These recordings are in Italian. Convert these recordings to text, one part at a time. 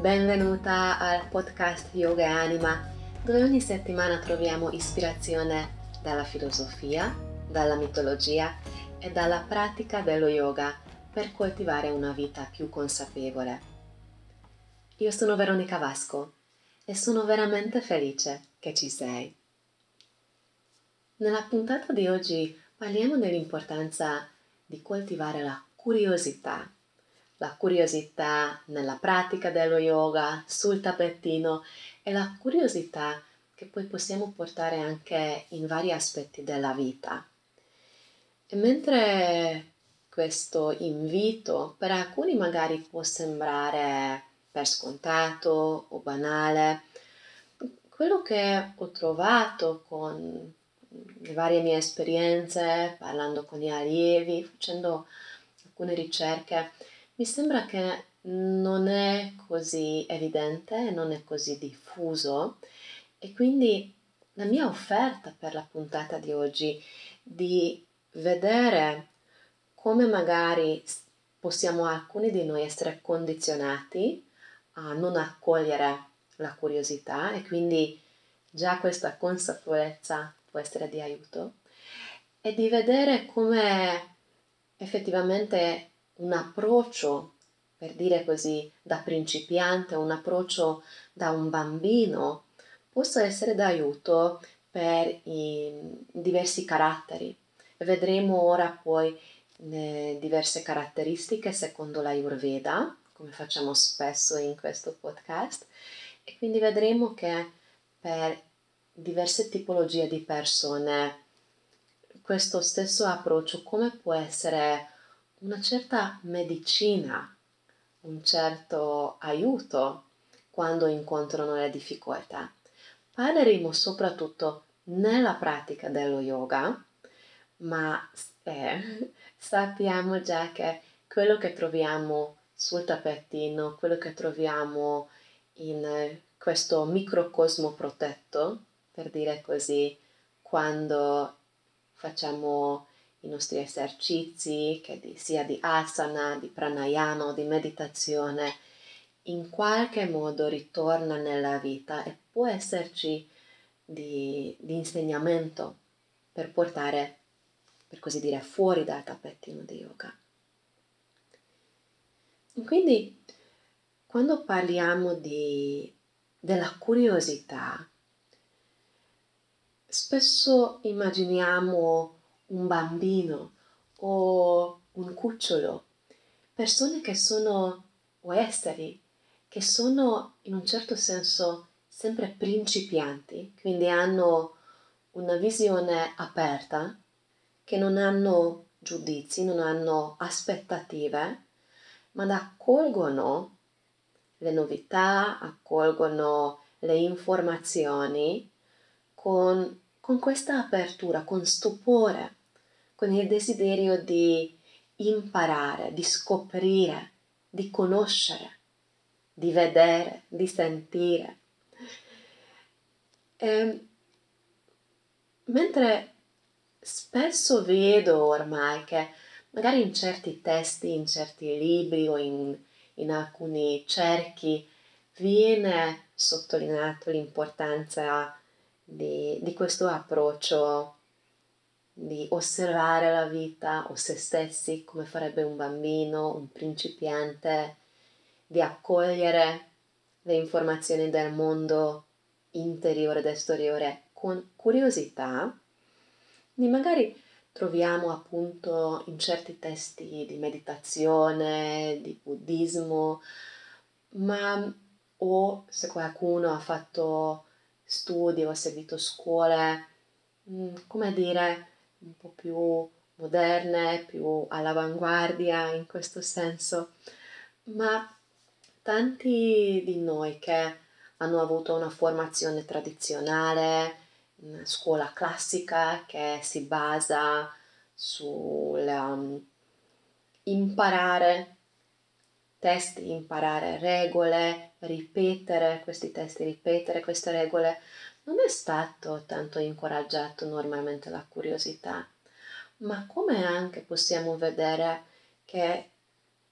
benvenuta al podcast Yoga e Anima, dove ogni settimana troviamo ispirazione dalla filosofia, dalla mitologia e dalla pratica dello yoga per coltivare una vita più consapevole. Io sono Veronica Vasco e sono veramente felice che ci sei. Nella puntata di oggi parliamo dell'importanza di coltivare la curiosità la curiosità nella pratica dello yoga, sul tappetino e la curiosità che poi possiamo portare anche in vari aspetti della vita. E mentre questo invito per alcuni magari può sembrare per scontato o banale, quello che ho trovato con le varie mie esperienze, parlando con gli allievi, facendo alcune ricerche, mi sembra che non è così evidente, non è così diffuso e quindi la mia offerta per la puntata di oggi di vedere come magari possiamo alcuni di noi essere condizionati a non accogliere la curiosità e quindi già questa consapevolezza può essere di aiuto e di vedere come effettivamente un approccio, per dire così, da principiante, un approccio da un bambino, possa essere d'aiuto per i diversi caratteri. Vedremo ora poi le diverse caratteristiche secondo la Ayurveda, come facciamo spesso in questo podcast, e quindi vedremo che per diverse tipologie di persone questo stesso approccio come può essere una certa medicina, un certo aiuto quando incontrano le difficoltà. Parleremo soprattutto nella pratica dello yoga, ma eh, sappiamo già che quello che troviamo sul tappetino, quello che troviamo in questo microcosmo protetto, per dire così, quando facciamo i nostri esercizi, che di, sia di asana, di pranayama o di meditazione, in qualche modo ritorna nella vita e può esserci di, di insegnamento per portare, per così dire, fuori dal tappettino di yoga. Quindi, quando parliamo di, della curiosità, spesso immaginiamo un bambino o un cucciolo, persone che sono o esseri che sono in un certo senso sempre principianti, quindi hanno una visione aperta, che non hanno giudizi, non hanno aspettative, ma accolgono le novità, accolgono le informazioni con, con questa apertura, con stupore con il desiderio di imparare, di scoprire, di conoscere, di vedere, di sentire. E, ehm, mentre spesso vedo ormai che magari in certi testi, in certi libri o in, in alcuni cerchi viene sottolineato l'importanza di, di questo approccio di osservare la vita o se stessi come farebbe un bambino, un principiante, di accogliere le informazioni del mondo interiore ed esteriore con curiosità, di magari troviamo appunto in certi testi di meditazione, di buddismo, ma o se qualcuno ha fatto studi o ha seguito scuole, mm, come dire, un po' più moderne, più all'avanguardia in questo senso, ma tanti di noi che hanno avuto una formazione tradizionale, una scuola classica che si basa sul um, imparare testi, imparare regole, ripetere questi testi, ripetere queste regole, non è stato tanto incoraggiato normalmente la curiosità, ma come anche possiamo vedere che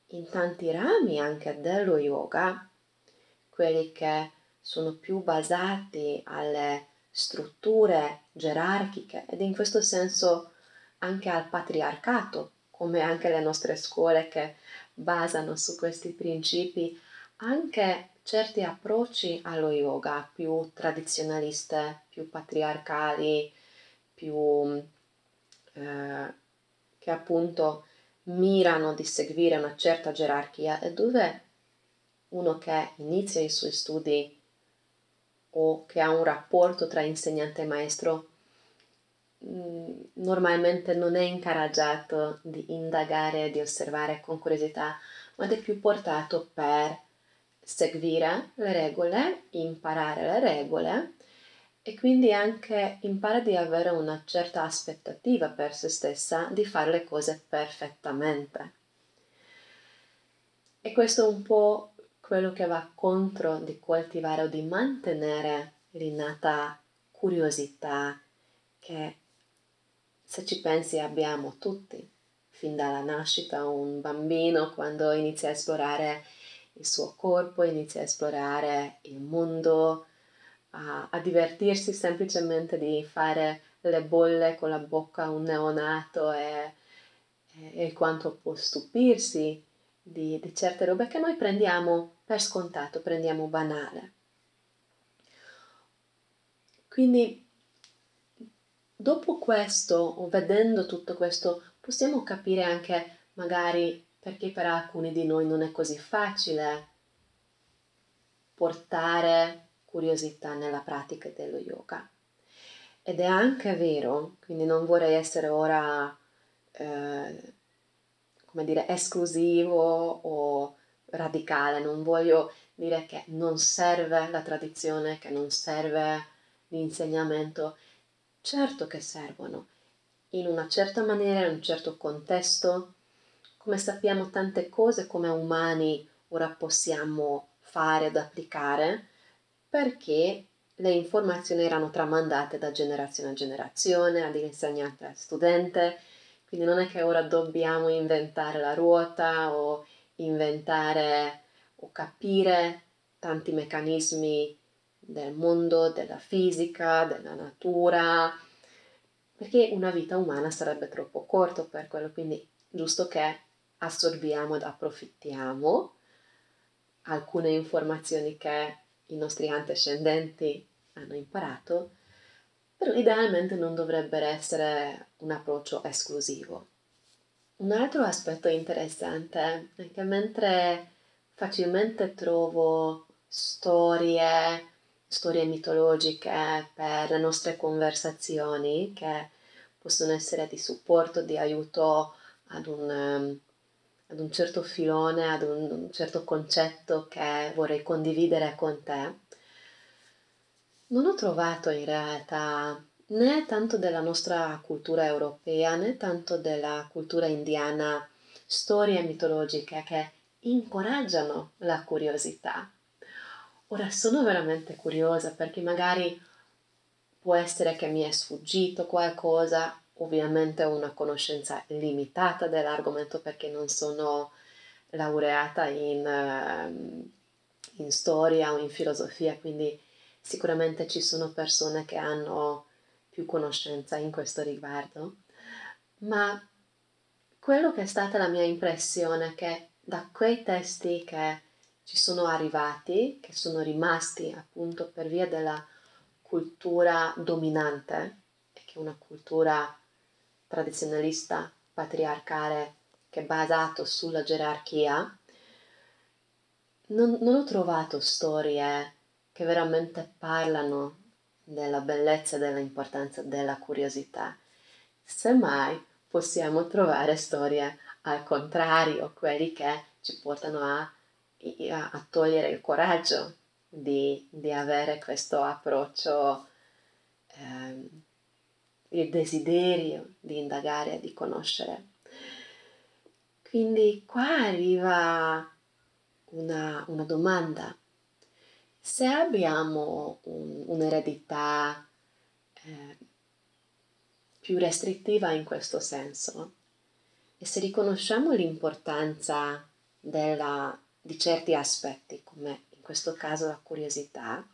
in tanti rami anche dello yoga quelli che sono più basati alle strutture gerarchiche ed in questo senso anche al patriarcato, come anche le nostre scuole che basano su questi principi, anche certi approcci allo yoga più tradizionaliste, più patriarcali, più eh, che appunto mirano di seguire una certa gerarchia e dove uno che inizia i suoi studi o che ha un rapporto tra insegnante e maestro mm, normalmente non è incoraggiato di indagare, di osservare con curiosità, ma è più portato per seguire le regole, imparare le regole e quindi anche impara di avere una certa aspettativa per se stessa di fare le cose perfettamente. E questo è un po' quello che va contro di coltivare o di mantenere l'innata curiosità che se ci pensi abbiamo tutti, fin dalla nascita un bambino quando inizia a esplorare il suo corpo, inizia a esplorare il mondo, a, a divertirsi semplicemente di fare le bolle con la bocca a un neonato e, e, e quanto può stupirsi di, di certe robe che noi prendiamo per scontato, prendiamo banale. Quindi dopo questo, o vedendo tutto questo, possiamo capire anche magari perché per alcuni di noi non è così facile portare curiosità nella pratica dello yoga. Ed è anche vero, quindi non vorrei essere ora eh, come dire, esclusivo o radicale, non voglio dire che non serve la tradizione, che non serve l'insegnamento. Certo che servono, in una certa maniera, in un certo contesto, come sappiamo tante cose come umani ora possiamo fare ed applicare perché le informazioni erano tramandate da generazione a generazione, ad insegnante a studente, quindi non è che ora dobbiamo inventare la ruota o inventare o capire tanti meccanismi del mondo, della fisica, della natura, perché una vita umana sarebbe troppo corto per quello, quindi giusto che assorbiamo ed approfittiamo alcune informazioni che i nostri antecedenti hanno imparato però idealmente non dovrebbe essere un approccio esclusivo. Un altro aspetto interessante è che mentre facilmente trovo storie, storie mitologiche per le nostre conversazioni che possono essere di supporto, di aiuto ad un, ad un certo filone, ad un, un certo concetto che vorrei condividere con te, non ho trovato in realtà né tanto della nostra cultura europea né tanto della cultura indiana storie mitologiche che incoraggiano la curiosità. Ora sono veramente curiosa perché magari può essere che mi è sfuggito qualcosa, ovviamente ho una conoscenza limitata dell'argomento perché non sono laureata in, ehm, in storia o in filosofia, quindi Sicuramente ci sono persone che hanno più conoscenza in questo riguardo, ma quello che è stata la mia impressione è che da quei testi che ci sono arrivati, che sono rimasti appunto per via della cultura dominante, che è una cultura tradizionalista, patriarcale, che è basato sulla gerarchia, non, non ho trovato storie che veramente parlano della bellezza e dell'importanza della curiosità. Semmai possiamo trovare storie al contrario, quelli che ci portano a, a, togliere il coraggio di, di avere questo approccio, eh, il desiderio di indagare di conoscere. Quindi qua arriva una, una domanda se abbiamo un, un'eredità eh, più restrittiva in questo senso e se riconosciamo l'importanza della, di certi aspetti, come in questo caso la curiosità,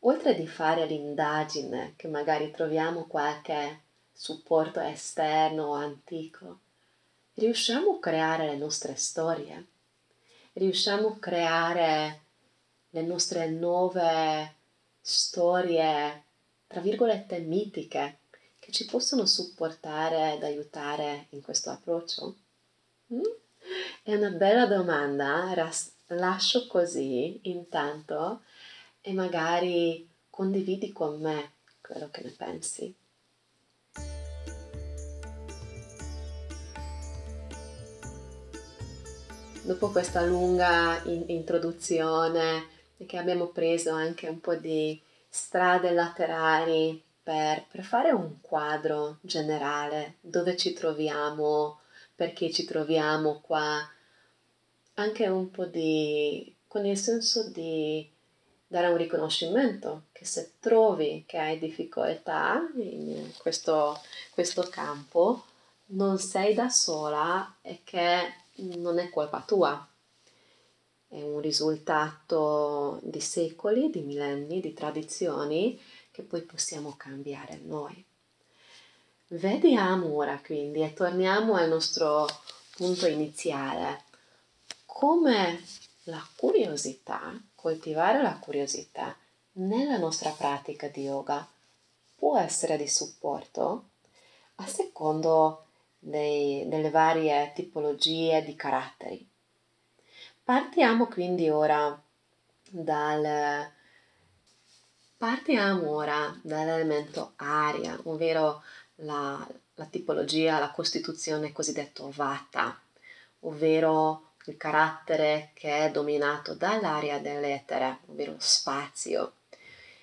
oltre di fare l'indagine, che magari troviamo qualche supporto esterno o antico, riusciamo a creare le nostre storie, riusciamo a creare le nostre nuove storie, tra virgolette, mitiche, che ci possono supportare ed aiutare in questo approccio? Mm? È una bella domanda, Ras- lascio così intanto e magari condividi con me quello che ne pensi. Dopo questa lunga in- introduzione che abbiamo preso anche un po' di strade laterali per, per fare un quadro generale dove ci troviamo, perché ci troviamo qua, anche un po' di con il senso di dare un riconoscimento che se trovi che hai difficoltà in questo, questo campo, non sei da sola e che non è colpa tua. È un risultato di secoli, di millenni, di tradizioni che poi possiamo cambiare noi. Vediamo ora quindi e torniamo al nostro punto iniziale. Come la curiosità, coltivare la curiosità nella nostra pratica di yoga può essere di supporto a secondo dei, delle varie tipologie di caratteri. Partiamo quindi ora dal partiamo ora dall'elemento aria, ovvero la, la tipologia, la costituzione cosiddetto vata, ovvero il carattere che è dominato dall'aria dell'etere, ovvero spazio,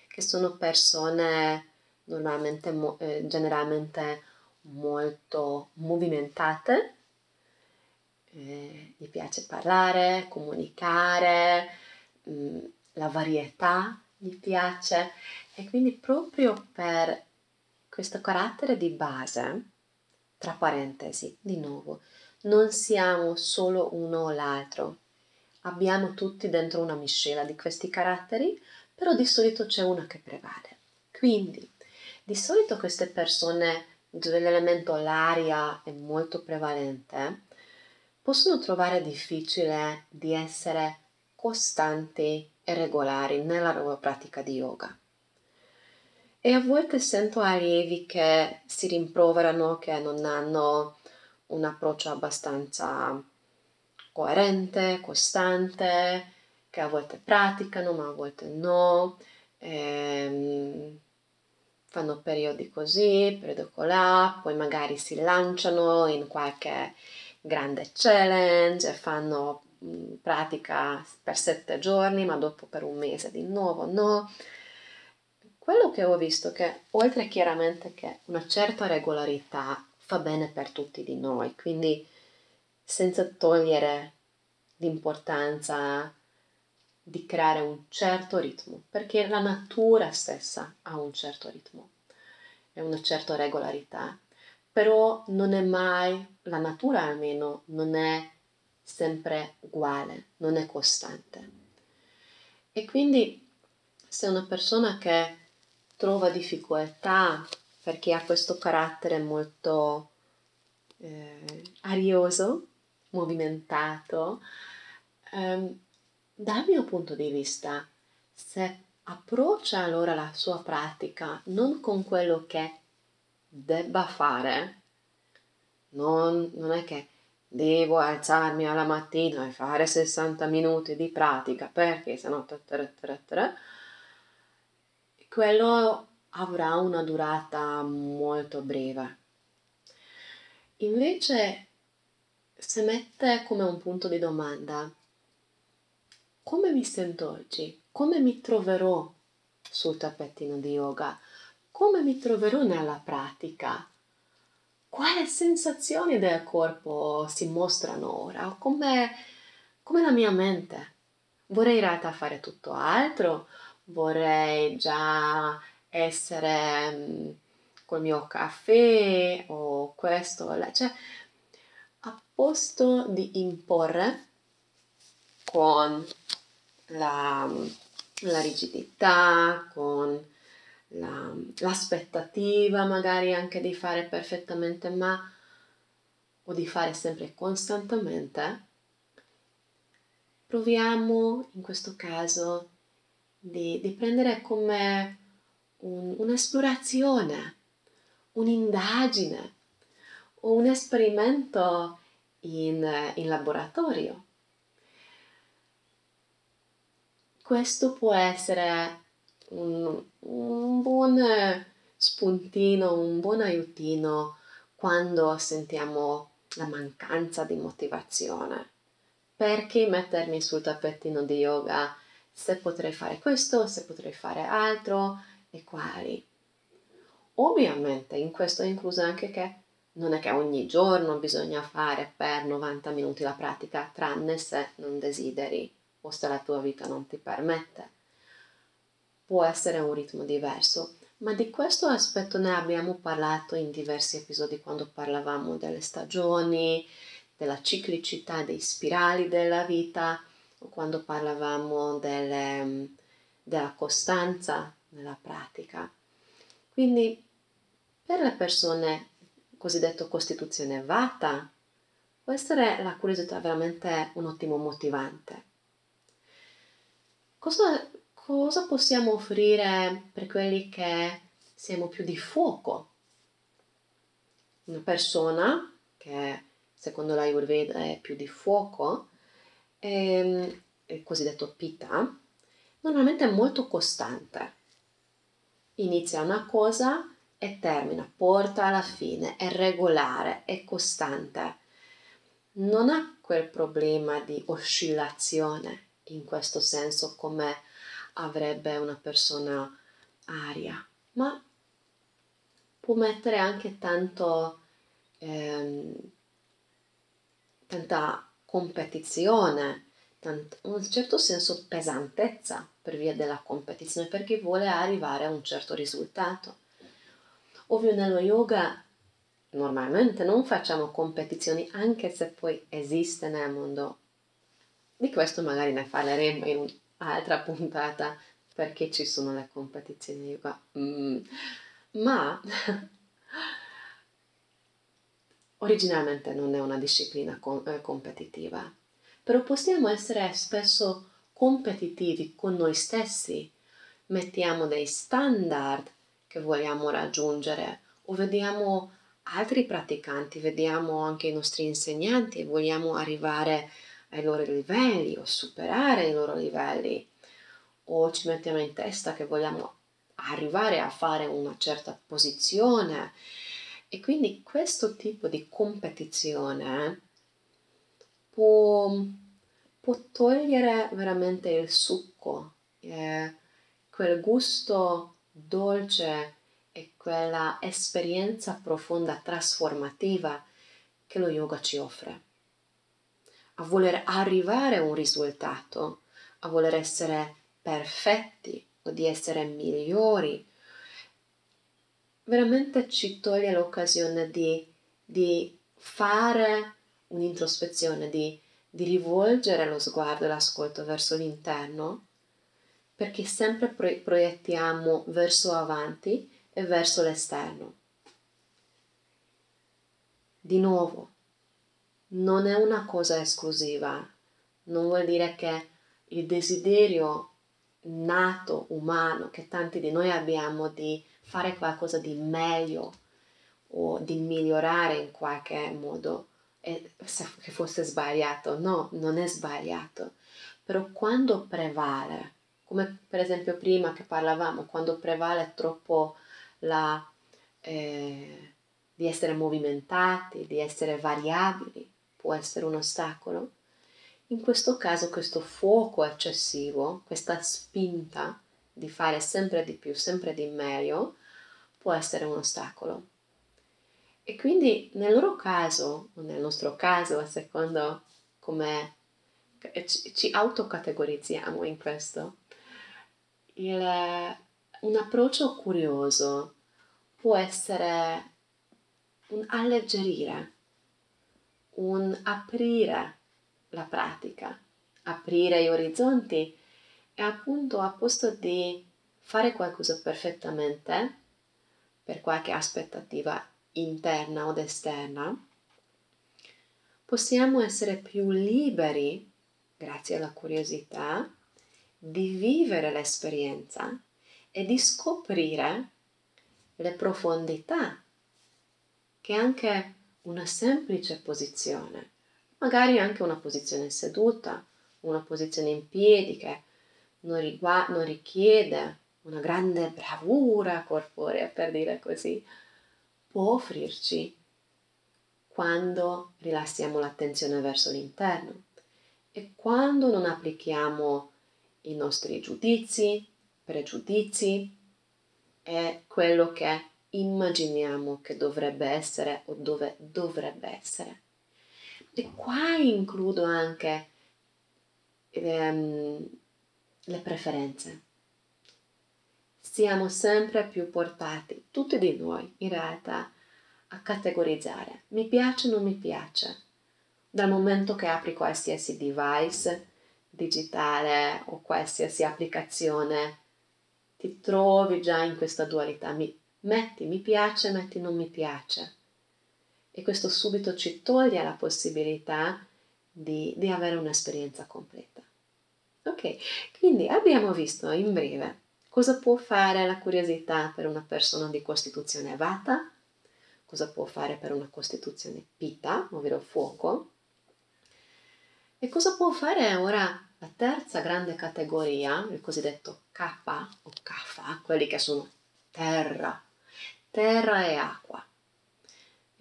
che sono persone normalmente, eh, generalmente molto movimentate, eh, gli piace parlare, comunicare, mh, mm, la varietà gli piace e quindi proprio per questo carattere di base, tra parentesi, di nuovo, non siamo solo uno o l'altro, abbiamo tutti dentro una miscela di questi caratteri, però di solito c'è una che prevale. Quindi, di solito queste persone dove l'elemento l'aria è molto prevalente, possono trovare difficile di essere costanti e regolari nella loro pratica di yoga. E a volte sento allievi che si rimproverano che non hanno un approccio abbastanza coerente, costante, che a volte praticano ma a volte no, ehm, fanno periodi così, periodi colà, poi magari si lanciano in qualche grande challenge fanno pratica per sette giorni ma dopo per un mese di nuovo no. Quello che ho visto è che oltre chiaramente che una certa regolarità fa bene per tutti di noi, quindi senza togliere l'importanza di creare un certo ritmo, perché la natura stessa ha un certo ritmo e una certa regolarità, però non è mai, la natura almeno, non è sempre uguale, non è costante. E quindi se una persona che trova difficoltà perché ha questo carattere molto eh, arioso, movimentato, eh, dal mio punto di vista, se approccia allora la sua pratica non con quello che debba fare, non, non è che devo alzarmi alla mattina e fare 60 minuti di pratica perché sennò quello avrà una durata molto breve. Invece, se mette come un punto di domanda, come mi sento oggi? Come mi troverò sul tappetino di yoga? Come mi troverò nella pratica? Quali sensazioni del corpo si mostrano ora? Come, come la mia mente? Vorrei in realtà fare tutto altro? Vorrei già essere um, col mio caffè o questo, cioè a posto di imporre, con la, la rigidità, con la, l'aspettativa magari anche di fare perfettamente, ma o di fare sempre costantemente, proviamo in questo caso di, di prendere come un, un'esplorazione, un'indagine o un esperimento in, in laboratorio. Questo può essere un, un buon spuntino, un buon aiutino quando sentiamo la mancanza di motivazione. Perché mettermi sul tappetino di yoga se potrei fare questo, se potrei fare altro e quali? Ovviamente in questo è incluso anche che non è che ogni giorno bisogna fare per 90 minuti la pratica, tranne se non desideri o se la tua vita non ti permette. Può essere un ritmo diverso, ma di questo aspetto ne abbiamo parlato in diversi episodi quando parlavamo delle stagioni, della ciclicità dei spirali della vita o quando parlavamo delle, della costanza nella pratica. Quindi per le persone cosiddetto costituzione vata può essere la curiosità veramente un ottimo motivante. Cosa cosa possiamo offrire per quelli che siamo più di fuoco? Una persona che secondo l'Ayurveda è più di fuoco, è, ehm, il cosiddetto Pitta, normalmente è molto costante. Inizia una cosa e termina, porta alla fine, è regolare, è costante. Non ha quel problema di oscillazione in questo senso come avrebbe una persona aria, ma può mettere anche tanto, ehm, tanta competizione, un certo senso pesantezza per via della competizione, perché vuole arrivare a un certo risultato. Ovvio nello yoga normalmente non facciamo competizioni, anche se poi esiste nel mondo. Di questo magari ne parleremo in altra puntata perché ci sono le competizioni yoga. Mm. Ma originalmente non è una disciplina eh, competitiva, però possiamo essere spesso competitivi con noi stessi, mettiamo dei standard che vogliamo raggiungere o vediamo altri praticanti, vediamo anche i nostri insegnanti e vogliamo arrivare ai loro livelli o superare i loro livelli. O ci mettiamo in testa che vogliamo arrivare a fare una certa posizione. E quindi questo tipo di competizione può, può togliere veramente il succo, eh, quel gusto dolce e quella esperienza profonda trasformativa che lo yoga ci offre. A voler arrivare a un risultato, a voler essere perfetti o di essere migliori, veramente ci toglie l'occasione di, di fare un'introspezione, di, di rivolgere lo sguardo e l'ascolto verso l'interno, perché sempre proiettiamo verso avanti e verso l'esterno. Di nuovo, non è una cosa esclusiva, non vuol dire che il desiderio nato, umano, che tanti di noi abbiamo di fare qualcosa di meglio o di migliorare in qualche modo, che fosse sbagliato. No, non è sbagliato. Però quando prevale, come per esempio prima che parlavamo, quando prevale troppo la, eh, di essere movimentati, di essere variabili, può essere un ostacolo. In questo caso questo fuoco eccessivo, questa spinta di fare sempre di più, sempre di meglio, può essere un ostacolo. E quindi nel loro caso, o nel nostro caso, a secondo come ci, ci autocategorizziamo in questo, il, un approccio curioso può essere un alleggerire un aprire la pratica, aprire gli orizzonti e appunto a posto di fare qualcosa perfettamente per qualche aspettativa interna o esterna, possiamo essere più liberi, grazie alla curiosità, di vivere l'esperienza e di scoprire le profondità che anche una semplice posizione, magari anche una posizione seduta, una posizione in piedi che non, rigua- non richiede una grande bravura corporea, per dire così, può offrirci quando rilassiamo l'attenzione verso l'interno e quando non applichiamo i nostri giudizi, pregiudizi e quello che immaginiamo che dovrebbe essere o dove dovrebbe essere. E qua includo anche ehm, le preferenze. Siamo sempre più portati, tutti di noi in realtà, a categorizzare. Mi piace o non mi piace. Dal momento che apri qualsiasi device digitale o qualsiasi applicazione, ti trovi già in questa dualità. Mi, metti mi piace, metti non mi piace. E questo subito ci toglie la possibilità di, di avere un'esperienza completa. Ok, quindi abbiamo visto in breve cosa può fare la curiosità per una persona di costituzione vata, cosa può fare per una costituzione pita, ovvero fuoco, e cosa può fare ora la terza grande categoria, il cosiddetto K o Kapha, quelli che sono terra, terra e acqua.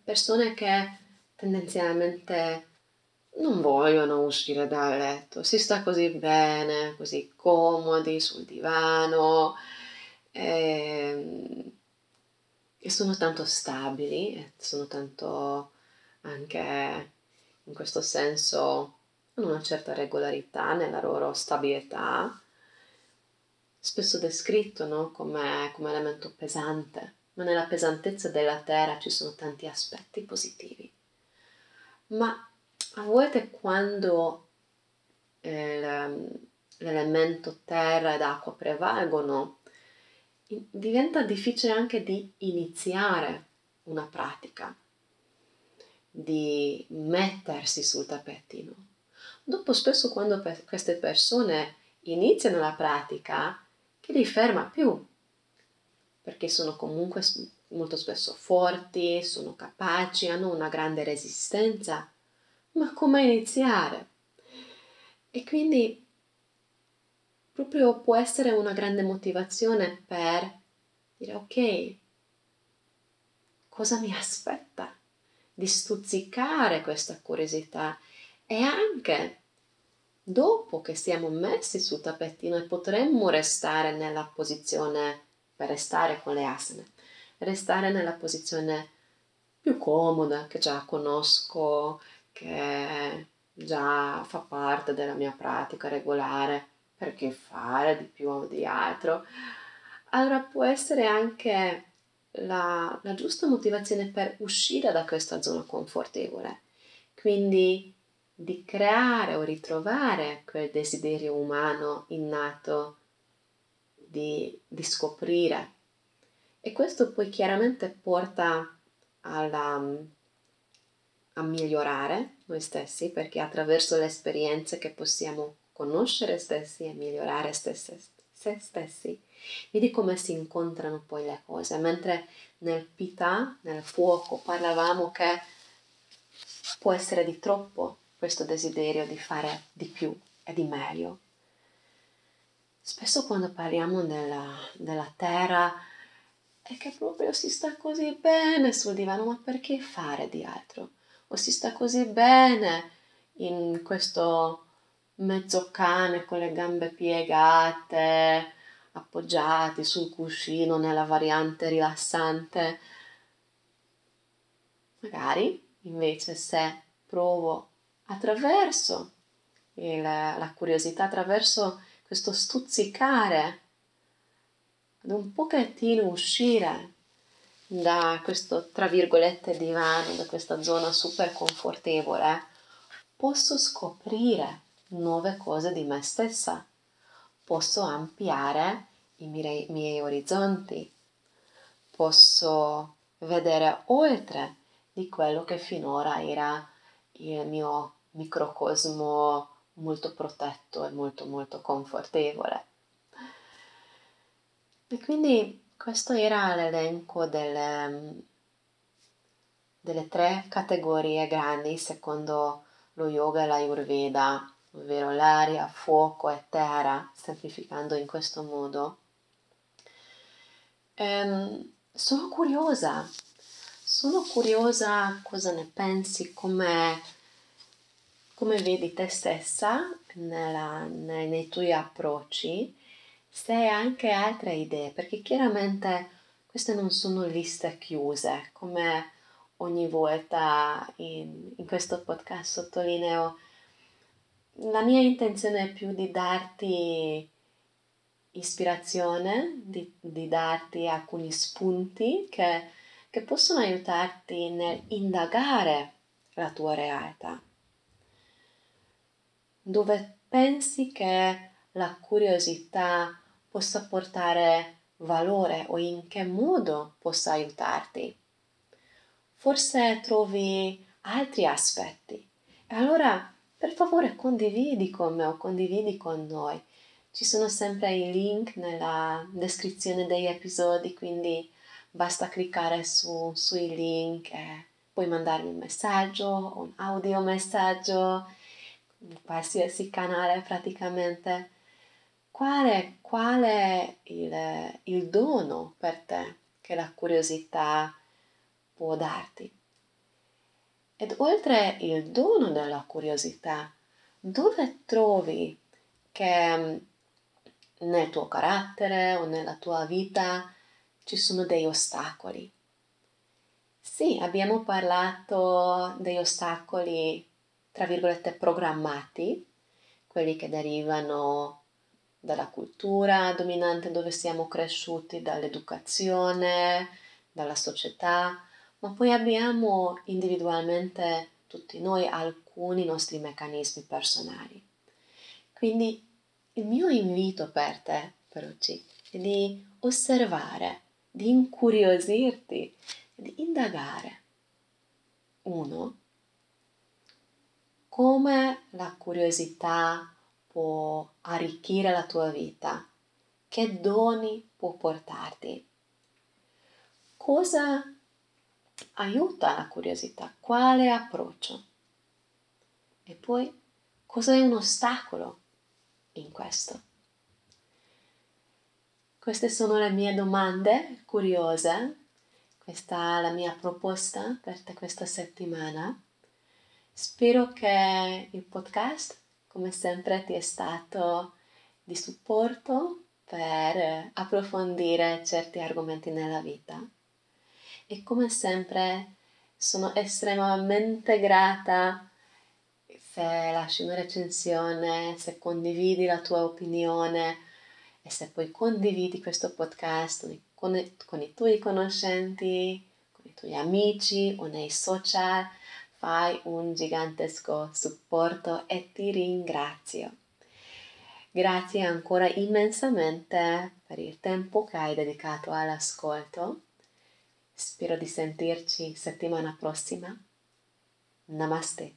Persone che tendenzialmente non vogliono uscire dal letto, si sta così bene, così comodi sul divano e, ehm, e sono tanto stabili, sono tanto anche in questo senso hanno una certa regolarità nella loro stabilità, spesso descritto no? come, come elemento pesante, ma nella pesantezza della Terra ci sono tanti aspetti positivi. Ma a volte quando eh, l'elemento terra ed acqua prevalgono, diventa difficile anche di iniziare una pratica, di mettersi sul tappetino. Dopo spesso quando per queste persone iniziano la pratica, che li ferma più, perché sono comunque molto spesso forti, sono capaci, hanno una grande resistenza ma come iniziare? E quindi proprio può essere una grande motivazione per dire ok, cosa mi aspetta? Di stuzzicare questa curiosità e anche dopo che siamo messi sul tappetino e potremmo restare nella posizione per restare con le asane, restare nella posizione più comoda che già conosco, che già fa parte della mia pratica regolare, perché fare di più o di altro, allora può essere anche la, la giusta motivazione per uscire da questa zona confortevole. Quindi di creare o ritrovare quel desiderio umano innato di, di scoprire. E questo poi chiaramente porta alla, a migliorare noi stessi perché attraverso le esperienze che possiamo conoscere stessi e migliorare stesse, se stessi, vedi come si incontrano poi le cose. Mentre nel pita, nel fuoco, parlavamo che può essere di troppo questo desiderio di fare di più e di meglio. Spesso quando parliamo della, della terra è che proprio si sta così bene sul divano, ma perché fare di altro? O si sta così bene in questo mezzo cane con le gambe piegate, appoggiati sul cuscino nella variante rilassante. Magari invece se provo attraverso il, la curiosità, attraverso questo stuzzicare, ad un pochettino uscire da questo, tra virgolette, divano, da questa zona super confortevole, posso scoprire nuove cose di me stessa, posso ampliare i miei, miei orizzonti, posso vedere oltre di quello che finora era il mio microcosmo molto protetto e molto molto confortevole. E quindi questo era l'elenco delle, delle tre categorie grandi secondo lo yoga e l'ayurveda, ovvero l'aria, fuoco e terra, semplificando in questo modo. Ehm, sono curiosa, sono curiosa cosa ne pensi, come, come vedi te stessa nella, nei, nei tuoi approcci, se hai anche altre idee, perché chiaramente queste non sono liste chiuse, come ogni volta in, in questo podcast sottolineo, la mia intenzione è più di darti ispirazione, di, di darti alcuni spunti che, che possono aiutarti nel indagare la tua realtà. Dove pensi che la curiosità possa portare valore o in che modo possa aiutarti forse trovi altri aspetti. Allora, per favore, condividi con me o condividi con noi. Ci sono sempre i link nella descrizione degli episodi, quindi basta cliccare su, sui link e puoi mandarmi un messaggio, un audio messaggio, qualsiasi canale praticamente. Qual qual è il, il dono per te che la curiosità può darti. Ed oltre il dono della curiosità, dove trovi che mm, nel tuo carattere o nella tua vita ci sono degli ostacoli? Sì, abbiamo parlato degli ostacoli, tra virgolette, programmati, quelli che derivano dalla cultura dominante dove siamo cresciuti, dall'educazione, dalla società, ma poi abbiamo individualmente tutti noi alcuni nostri meccanismi personali. Quindi il mio invito per te, per oggi, è di osservare, di incuriosirti, di indagare. Uno, come la curiosità può arricchire la tua vita, che doni può portarti, cosa aiuta la curiosità, quale approccio? E poi cosa è un ostacolo in questo? Queste sono le mie domande curiose, questa è la mia proposta per questa settimana. Spero che il podcast, come sempre, ti è stato di supporto per approfondire certi argomenti nella vita. E come sempre sono estremamente grata se lasci una recensione, se condividi la tua opinione e se poi condividi questo podcast con, i tuoi conoscenti, con i tuoi amici o nei social, fai un gigantesco supporto e ti ringrazio. Grazie ancora immensamente per il tempo che hai dedicato all'ascolto Spero di sentirci settimana prossima. Namaste.